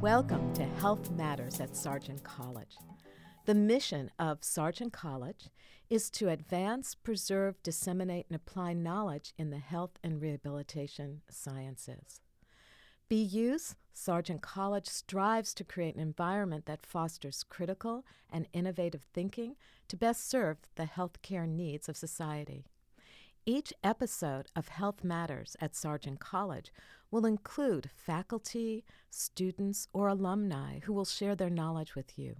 Welcome to Health Matters at Sargent College. The mission of Sargent College is to advance, preserve, disseminate, and apply knowledge in the health and rehabilitation sciences. BU's Sargent College strives to create an environment that fosters critical and innovative thinking to best serve the healthcare needs of society. Each episode of Health Matters at Sargent College will include faculty, students, or alumni who will share their knowledge with you.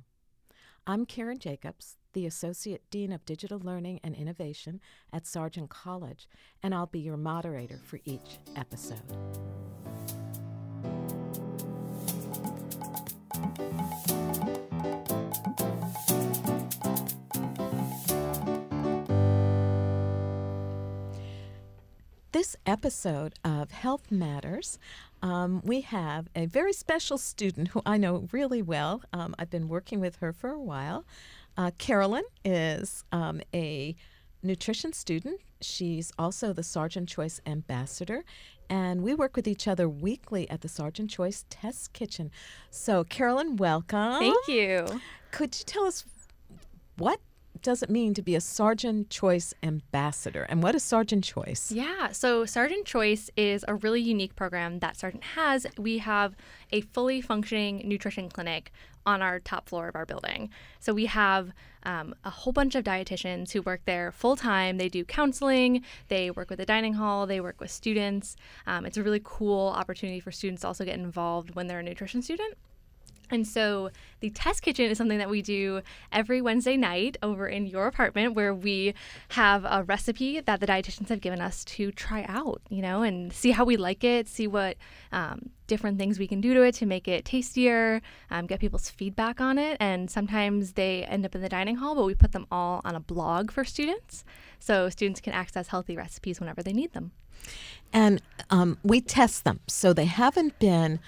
I'm Karen Jacobs, the Associate Dean of Digital Learning and Innovation at Sargent College, and I'll be your moderator for each episode. This episode of Health Matters, um, we have a very special student who I know really well. Um, I've been working with her for a while. Uh, Carolyn is um, a nutrition student. She's also the Sargent Choice Ambassador, and we work with each other weekly at the Sargent Choice Test Kitchen. So, Carolyn, welcome. Thank you. Could you tell us what does it mean to be a Sargent Choice ambassador? And what is Sargent Choice? Yeah, so Sargent Choice is a really unique program that Sargent has. We have a fully functioning nutrition clinic on our top floor of our building. So we have um, a whole bunch of dietitians who work there full time. They do counseling, they work with the dining hall, they work with students. Um, it's a really cool opportunity for students to also get involved when they're a nutrition student. And so the test kitchen is something that we do every Wednesday night over in your apartment where we have a recipe that the dietitians have given us to try out, you know, and see how we like it, see what um, different things we can do to it to make it tastier, um, get people's feedback on it. And sometimes they end up in the dining hall, but we put them all on a blog for students. So students can access healthy recipes whenever they need them. And um, we test them. So they haven't been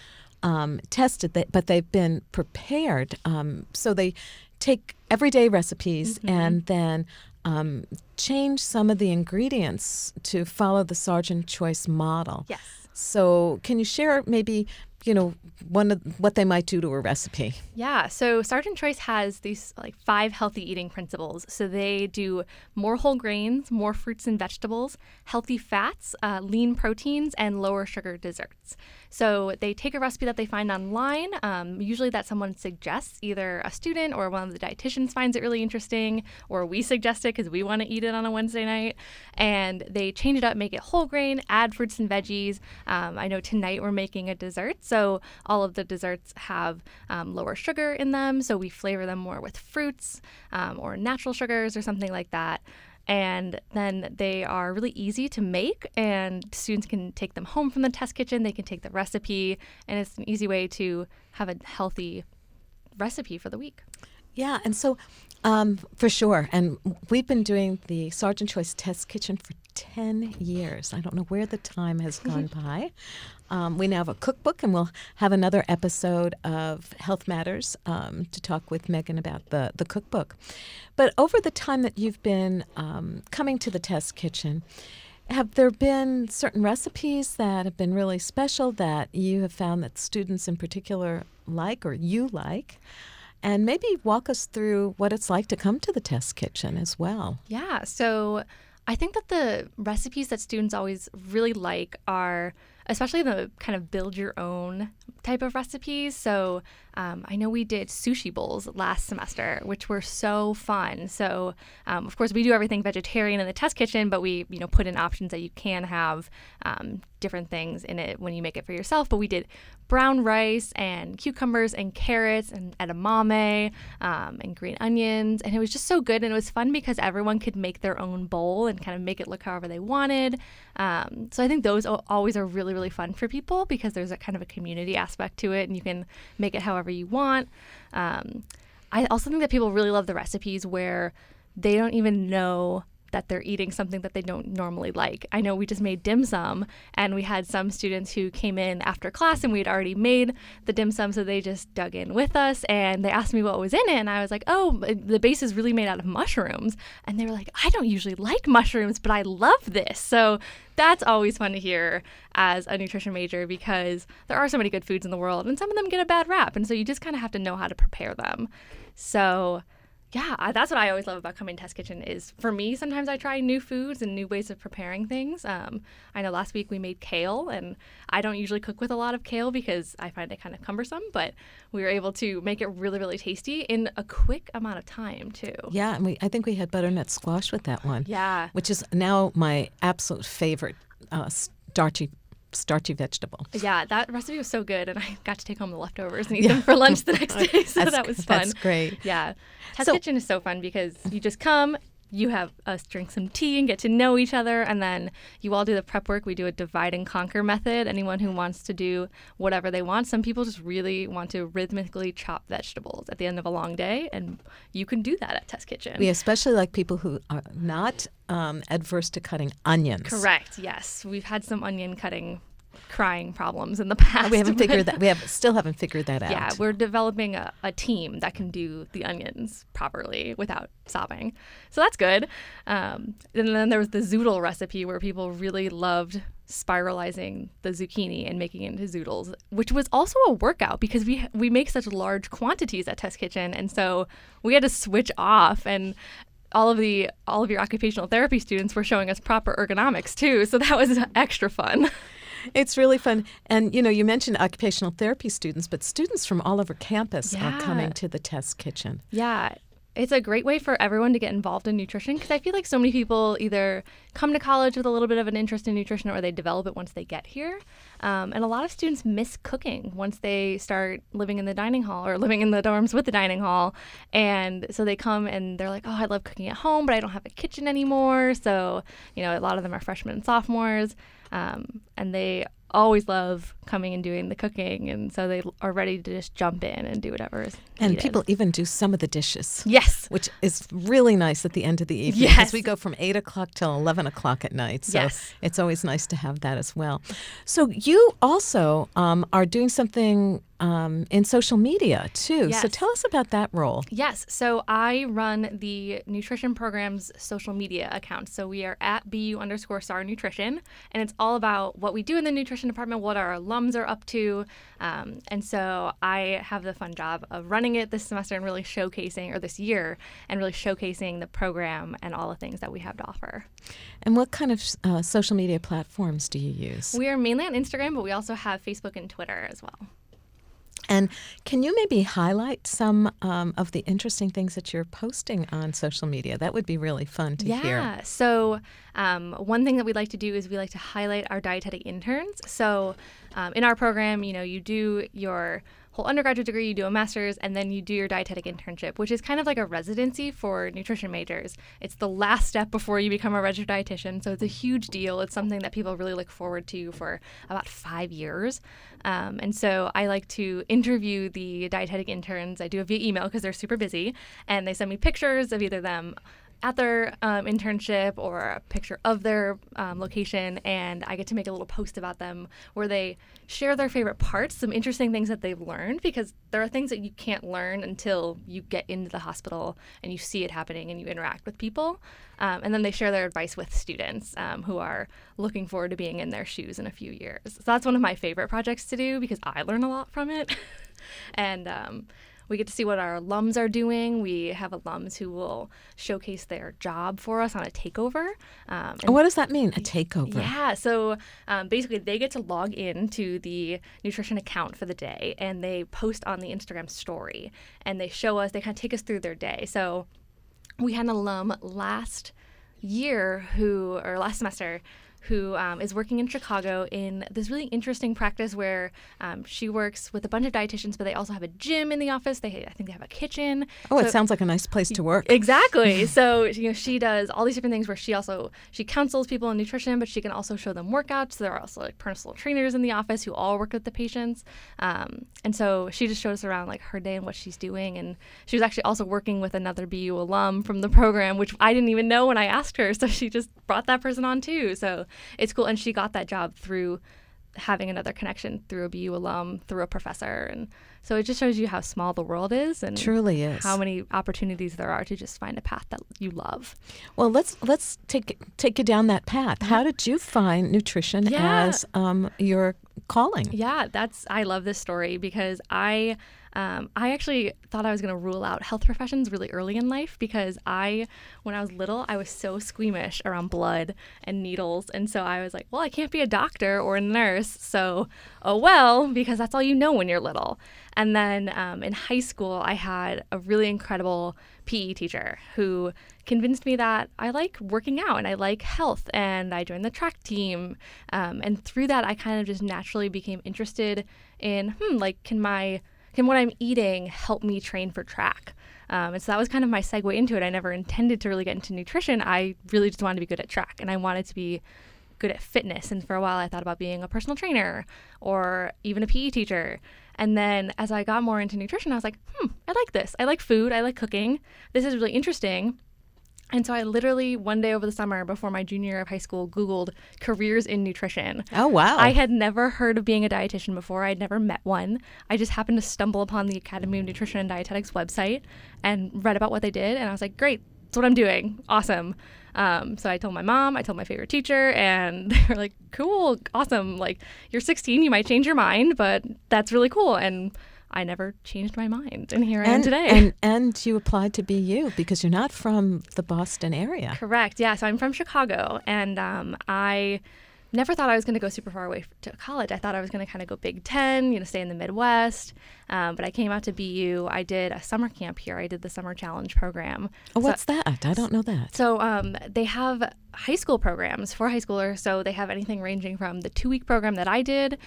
um, tested, but they've been prepared. Um, so they take everyday recipes mm-hmm. and then um, change some of the ingredients to follow the Sargent Choice model. Yes. So, can you share maybe you know one of what they might do to a recipe yeah so sargent choice has these like five healthy eating principles so they do more whole grains more fruits and vegetables healthy fats uh, lean proteins and lower sugar desserts so they take a recipe that they find online um, usually that someone suggests either a student or one of the dietitians finds it really interesting or we suggest it because we want to eat it on a wednesday night and they change it up make it whole grain add fruits and veggies um, i know tonight we're making a dessert so all of the desserts have um, lower sugar in them. So we flavor them more with fruits um, or natural sugars or something like that. And then they are really easy to make, and students can take them home from the test kitchen. They can take the recipe, and it's an easy way to have a healthy recipe for the week. Yeah, and so um, for sure. And we've been doing the Sargent Choice Test Kitchen for 10 years. I don't know where the time has gone by. Um, we now have a cookbook, and we'll have another episode of Health Matters um, to talk with Megan about the, the cookbook. But over the time that you've been um, coming to the test kitchen, have there been certain recipes that have been really special that you have found that students in particular like or you like? And maybe walk us through what it's like to come to the test kitchen as well. Yeah. So I think that the recipes that students always really like are especially the kind of build your own type of recipes. So um, I know we did sushi bowls last semester, which were so fun. So um, of course we do everything vegetarian in the test kitchen, but we you know put in options that you can have um, different things in it when you make it for yourself. But we did brown rice and cucumbers and carrots and edamame um, and green onions, and it was just so good. And it was fun because everyone could make their own bowl and kind of make it look however they wanted. Um, so I think those always are really really fun for people because there's a kind of a community aspect to it, and you can make it however you want. Um, I also think that people really love the recipes where they don't even know that they're eating something that they don't normally like. I know we just made dim sum, and we had some students who came in after class and we had already made the dim sum, so they just dug in with us and they asked me what was in it, and I was like, "Oh, the base is really made out of mushrooms," and they were like, "I don't usually like mushrooms, but I love this." So that's always fun to hear as a nutrition major because there are so many good foods in the world, and some of them get a bad rap, and so you just kind of have to know how to prepare them. So yeah, I, that's what I always love about coming to Test Kitchen is for me, sometimes I try new foods and new ways of preparing things. Um, I know last week we made kale, and I don't usually cook with a lot of kale because I find it kind of cumbersome, but we were able to make it really, really tasty in a quick amount of time, too. Yeah, and we, I think we had butternut squash with that one. Yeah. Which is now my absolute favorite uh, starchy starchy vegetable. Yeah, that recipe was so good, and I got to take home the leftovers and eat yeah. them for lunch the next day. So that was fun. That's great. Yeah, Test so, Kitchen is so fun because you just come, you have us drink some tea and get to know each other, and then you all do the prep work. We do a divide and conquer method. Anyone who wants to do whatever they want. Some people just really want to rhythmically chop vegetables at the end of a long day, and you can do that at Test Kitchen. We especially like people who are not um, adverse to cutting onions. Correct. Yes, we've had some onion cutting crying problems in the past. We haven't figured that. We have still haven't figured that out. Yeah, we're developing a, a team that can do the onions properly without sobbing. So that's good. Um, and then there was the zoodle recipe where people really loved spiralizing the zucchini and making it into zoodles, which was also a workout because we we make such large quantities at Test Kitchen, and so we had to switch off and all of the all of your occupational therapy students were showing us proper ergonomics too so that was extra fun it's really fun. And you know, you mentioned occupational therapy students, but students from all over campus yeah. are coming to the test kitchen. Yeah. It's a great way for everyone to get involved in nutrition because I feel like so many people either come to college with a little bit of an interest in nutrition or they develop it once they get here. Um, and a lot of students miss cooking once they start living in the dining hall or living in the dorms with the dining hall. And so they come and they're like, oh, I love cooking at home, but I don't have a kitchen anymore. So, you know, a lot of them are freshmen and sophomores. Um, and they always love coming and doing the cooking, and so they are ready to just jump in and do whatever is And needed. people even do some of the dishes. Yes, which is really nice at the end of the evening. Yes, we go from eight o'clock till eleven o'clock at night. So yes. it's always nice to have that as well. So you also um, are doing something um, in social media too. Yes. So tell us about that role. Yes. So I run the nutrition program's social media account. So we are at BU underscore SAR Nutrition, and it's all about what we do in the nutrition department, what our alums are up to. Um, and so I have the fun job of running it this semester and really showcasing, or this year, and really showcasing the program and all the things that we have to offer. And what kind of uh, social media platforms do you use? We are mainly on Instagram, but we also have Facebook and Twitter as well. And can you maybe highlight some um, of the interesting things that you're posting on social media? That would be really fun to yeah. hear. Yeah. So, um, one thing that we like to do is we like to highlight our dietetic interns. So, um, in our program, you know, you do your whole undergraduate degree, you do a master's, and then you do your dietetic internship, which is kind of like a residency for nutrition majors. It's the last step before you become a registered dietitian, so it's a huge deal. It's something that people really look forward to for about five years. Um, and so I like to interview the dietetic interns. I do it via email because they're super busy, and they send me pictures of either them at their um, internship or a picture of their um, location, and I get to make a little post about them where they share their favorite parts, some interesting things that they've learned, because there are things that you can't learn until you get into the hospital and you see it happening and you interact with people. Um, and then they share their advice with students um, who are looking forward to being in their shoes in a few years. So that's one of my favorite projects to do because I learn a lot from it. and um, we get to see what our alums are doing. We have alums who will showcase their job for us on a takeover. Um, and what does that mean, a takeover? Yeah, so um, basically they get to log in to the nutrition account for the day and they post on the Instagram story and they show us, they kind of take us through their day. So we had an alum last year who, or last semester, who um, is working in Chicago in this really interesting practice where um, she works with a bunch of dietitians, but they also have a gym in the office. They, I think, they have a kitchen. Oh, So- it sounds like a nice place to work. Exactly. so you know, she does all these different things where she also she counsels people in nutrition, but she can also show them workouts. So there are also like personal trainers in the office who all work with the patients. Um, and so she just showed us around like her day and what she's doing. And she was actually also working with another BU alum from the program, which I didn't even know when I asked her. So she just brought that person on too. So it's cool. And she got that job through having another connection through a BU alum, through a professor. And so it just shows you how small the world is and Truly is. how many opportunities there are to just find a path that you love. Well, let's let's take take you down that path. How did you find nutrition Yeah. as um, your calling? Yeah, that's I love this story because I um, I actually thought I was going to rule out health professions really early in life because I, when I was little, I was so squeamish around blood and needles. And so I was like, well, I can't be a doctor or a nurse. So, oh well, because that's all you know when you're little. And then um, in high school, I had a really incredible PE teacher who convinced me that I like working out and I like health, and I joined the track team. Um, and through that, I kind of just naturally became interested in, hmm, like, can my can what I'm eating help me train for track? Um, and so that was kind of my segue into it. I never intended to really get into nutrition. I really just wanted to be good at track, and I wanted to be good at fitness. And for a while, I thought about being a personal trainer or even a PE teacher. And then as I got more into nutrition, I was like, hmm, I like this. I like food. I like cooking. This is really interesting. And so I literally one day over the summer before my junior year of high school Googled careers in nutrition. Oh wow! I had never heard of being a dietitian before. I'd never met one. I just happened to stumble upon the Academy of Nutrition and Dietetics website and read about what they did. And I was like, great, that's what I'm doing. Awesome. Um, so I told my mom, I told my favorite teacher, and they were like, cool, awesome. Like, you're 16, you might change your mind, but that's really cool. And I never changed my mind. And here I am and, today. and and you applied to BU because you're not from the Boston area. Correct. Yeah. So I'm from Chicago, and um, I never thought I was going to go super far away to college. I thought I was going to kind of go Big Ten, you know, stay in the Midwest. Um, but I came out to BU. I did a summer camp here. I did the summer challenge program. Oh, So- what's that? I don't know that. so um, they have high school programs for high schoolers. So they have anything ranging from the two week program that I did,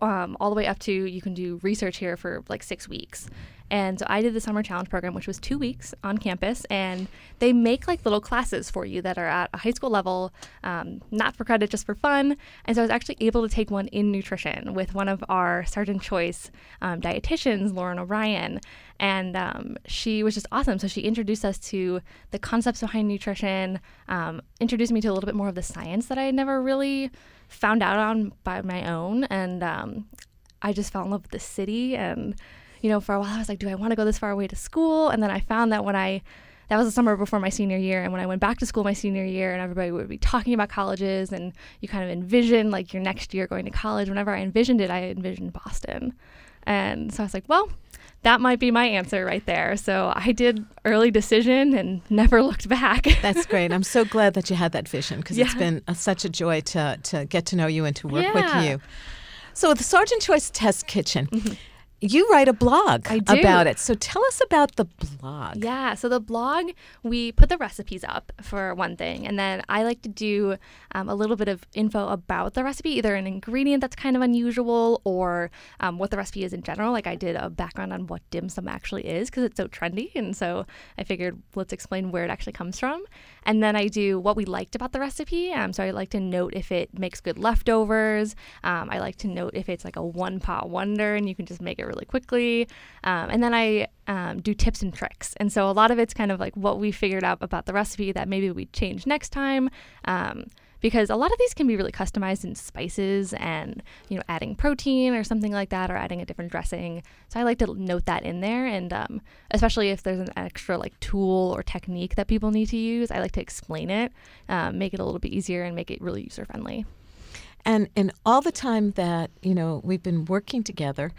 um, all the way up to you can do research here for like six weeks. And so I did the summer challenge program, which was two weeks on campus, and they make like little classes for you that are at a high school level, um, not for credit, just for fun. And so I was actually able to take one in nutrition with one of our Sargent Choice um, dietitians, Lauren O'Brien, and um, she was just awesome. So she introduced us to the concepts behind nutrition, um, introduced me to a little bit more of the science that I had never really found out on by my own, and um, I just fell in love with the city. And you know, for a while I was like, do I want to go this far away to school? And then I found that when I that was the summer before my senior year and when i went back to school my senior year and everybody would be talking about colleges and you kind of envision like your next year going to college. Whenever i envisioned it i envisioned boston. And so i was like well that might be my answer right there. So i did early decision and never looked back. That's great. I'm so glad that you had that vision because it's been uh such a joy to to get to know you and to work with you. So the Sargent Choice Test Kitchen, you write a blog I do. about it. So tell us about the blog. Yeah, so the blog, we put the recipes up for one thing, and then I like to do um, a little bit of info about the recipe, either an ingredient that's kind of unusual or um, what the recipe is in general. Like I did a background on what dim sum actually is because it's so trendy, and so I figured let's explain where it actually comes from. And then I do what we liked about the recipe. Um, so I like to note if it makes good leftovers. Um, I like to note if it's like a one pot wonder and you can just make it really quickly. Um, and then I um, do tips and tricks. And so a lot of it's kind of like what we figured out about the recipe that maybe we change next time. Because a lot of these can be really customized in spices and you know adding protein or something like that or adding a different dressing so i like to note that in there and um, especially if there's an extra like tool or technique that people need to use i like to explain it um, make it a little bit easier and make it really user friendly And in all the time that you know we've been working together,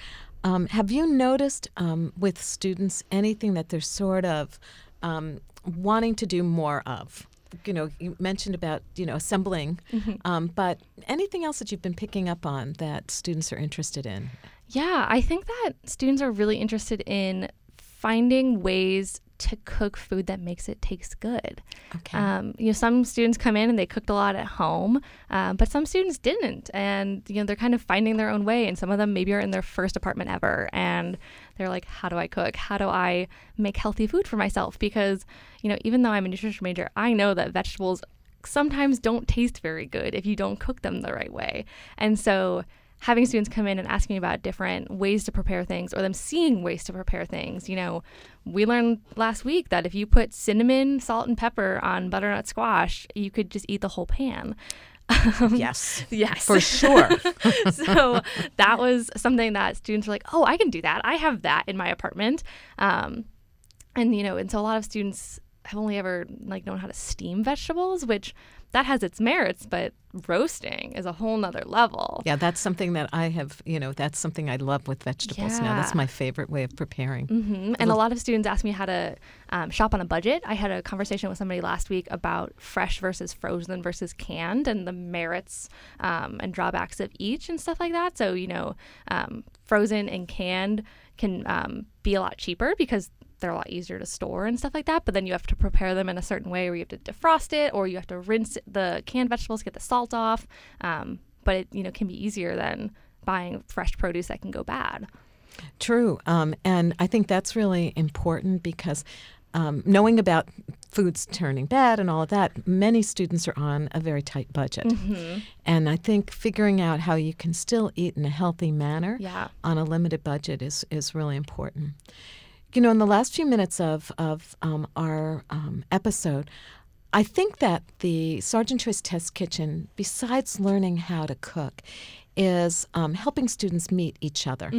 um, have you noticed um, with students anything that they're sort of um, wanting to do more of? You know, you mentioned about you know assembling, um, but anything else that you've been picking up on that students are interested in? Yeah, I think that students are really interested in finding ways to cook food that makes it taste good. Okay. Um, you know, some students come in and they cooked a lot at home, um, but some students didn't, and you know they're kind of finding their own way. And some of them maybe are in their first apartment ever, and they're like, "How do I cook? How do I make healthy food for myself?" Because you know, even though I'm a nutrition major, I know that vegetables sometimes don't taste very good if you don't cook them the right way, and so having students come in and ask me about different ways to prepare things or them seeing ways to prepare things. You know, we learned last week that if you put cinnamon, salt, and pepper on butternut squash, you could just eat the whole pan. Yes. yes. For sure. so that was something that students were like, oh, I can do that. I have that in my apartment. Um, and, you know, and so a lot of students have only ever like known how to steam vegetables, which that has its merits, but roasting is a whole nother level. Yeah, that's something that I have, you know, that's something I love with vegetables now. That's my favorite way of preparing. hmm And a lot of students ask me how to um, shop on a budget. I had a conversation with somebody last week about fresh versus frozen versus canned and the merits um, and drawbacks of each and stuff like that. So, you know, um, frozen and canned can um, be a lot cheaper because they're a lot easier to store and stuff like that. But then you have to prepare them in a certain way where you have to defrost it or you have to rinse the canned vegetables, get the salt off. Um, but it, you know, can be easier than buying fresh produce that can go bad. True. Um, and I think that's really important because um, knowing about foods turning bad and all of that, many students are on a very tight budget. Mm-hmm. And I think figuring out how you can still eat in a healthy manner Yeah. on a limited budget is, is really important. You know, in the last few minutes of, of um, our um, episode, I think that the Sargent Choice Test Kitchen, besides learning how to cook, is um, helping students meet each other.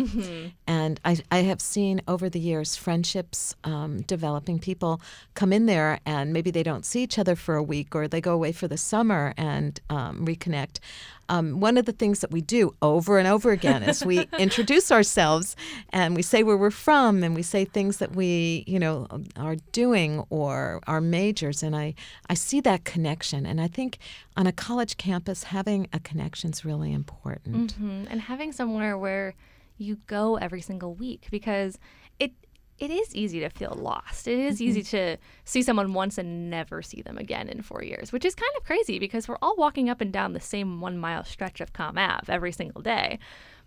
And I, I have seen over the years friendships um, developing. People come in there and maybe they don't see each other for a week or they go away for the summer and um, reconnect. Um, one of the things that we do over and over again is we introduce ourselves and we say where we're from and we say things that we, you know, are doing or our majors. And I, I see that connection. And I think on a college campus, having a connection is really important. hmm And having somewhere where you go every single week because it it is easy to feel lost. It is easy to see someone once and never see them again in four years, which is kind of crazy because we're all walking up and down the same one mile stretch of Com Ave every single day.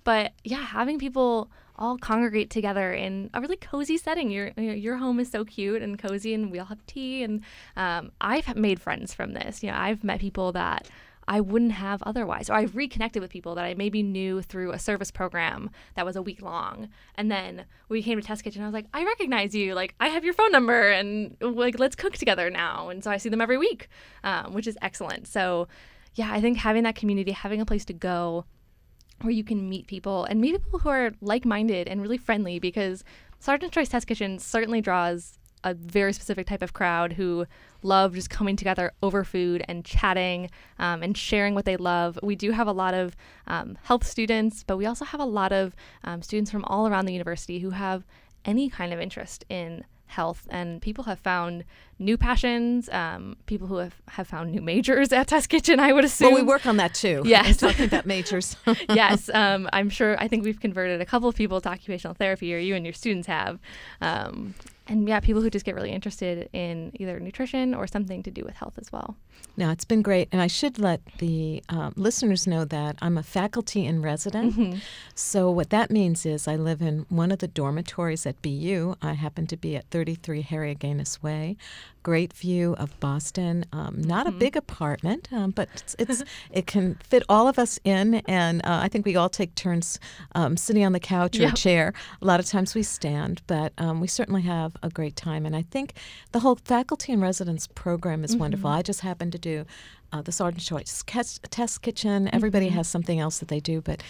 But yeah, having people all congregate together in a really cozy setting. Your your home is so cute and cozy, and we all have tea. And um, I've made friends from this. You know, I've met people that I wouldn't have otherwise. Or I've reconnected with people that I maybe knew through a service program that was a week long. And then we came to Test Kitchen. I was like, I recognize you. Like, I have your phone number and like, let's cook together now. And so I see them every week, um, which is excellent. So, yeah, I think having that community, having a place to go where you can meet people and meet people who are like minded and really friendly because Sargent Choice Test Kitchen certainly draws a very specific type of crowd who love just coming together over food and chatting um, and sharing what they love. We do have a lot of um, health students, but we also have a lot of um, students from all around the university who have any kind of interest in health and people have found new passions um, people who have, have found new majors at test kitchen i would assume Well, we work on that too. Yes. talking about majors. yes, um, I'm sure. I think we've converted a couple of people to occupational therapy, or you and your students have. Um, and yeah, people who just get really interested in either nutrition or something to do with health as well. No, it's been great. And I should let the um, listeners know that I'm a faculty in resident. So, what that means is I live in one of the dormitories at BU. I happen to be at 33 Harry Agganis Way. Great view of Boston. Um, not a big apartment, um, but it's, it's it can fit all of us in. And uh, I think we all take turns um, sitting on the couch or Yep. a chair. A lot of times we stand, but um, we certainly have a great time. And I think the whole faculty and residence program is wonderful. I just happen to do uh, the Sargent Choice Test Kitchen. Everybody has something else that they do, but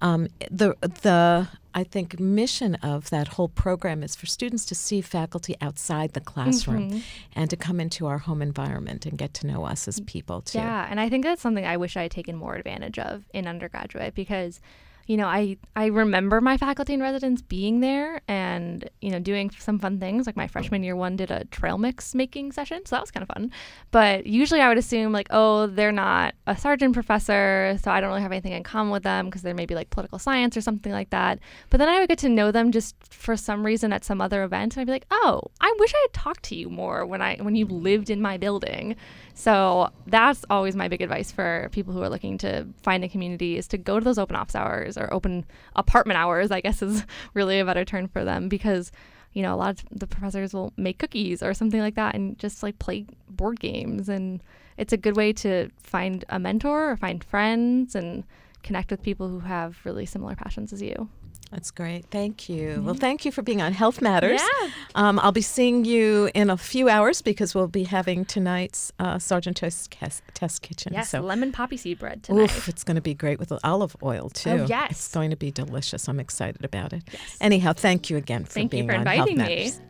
um, the the I think mission of that whole program is for students to see faculty outside the classroom and to come into our home environment and get to know us as people too. Yeah, and I think that's something I wish I had taken more advantage of in undergraduate because you know, I, I remember my faculty and residents being there and, you know, doing some fun things. Like my freshman year one did a trail mix making session. So that was kind of fun. But usually I would assume, like, oh, they're not a Sargent professor. So I don't really have anything in common with them because they're maybe like political science or something like that. But then I would get to know them just for some reason at some other event. And I'd be like, oh, I wish I had talked to you more when I when you lived in my building. So that's always my big advice for people who are looking to find a community is to go to those open office hours or open apartment hours, I guess is really a better term for them because you know, a lot of the professors will make cookies or something like that and just like play board games and it's a good way to find a mentor or find friends and connect with people who have really similar passions as you. That's great. Thank you. Mm-hmm. Well, thank you for being on Health Matters. Yeah. Um, I'll be seeing you in a few hours because we'll be having tonight's uh, Sargent Toast Test Kitchen. Yes, so, lemon poppy seed bread tonight. Oof, it's going to be great with olive oil, too. Oh, yes. It's going to be delicious. I'm excited about it. Yes. Anyhow, thank you again for thank being you for on inviting Health me. Matters.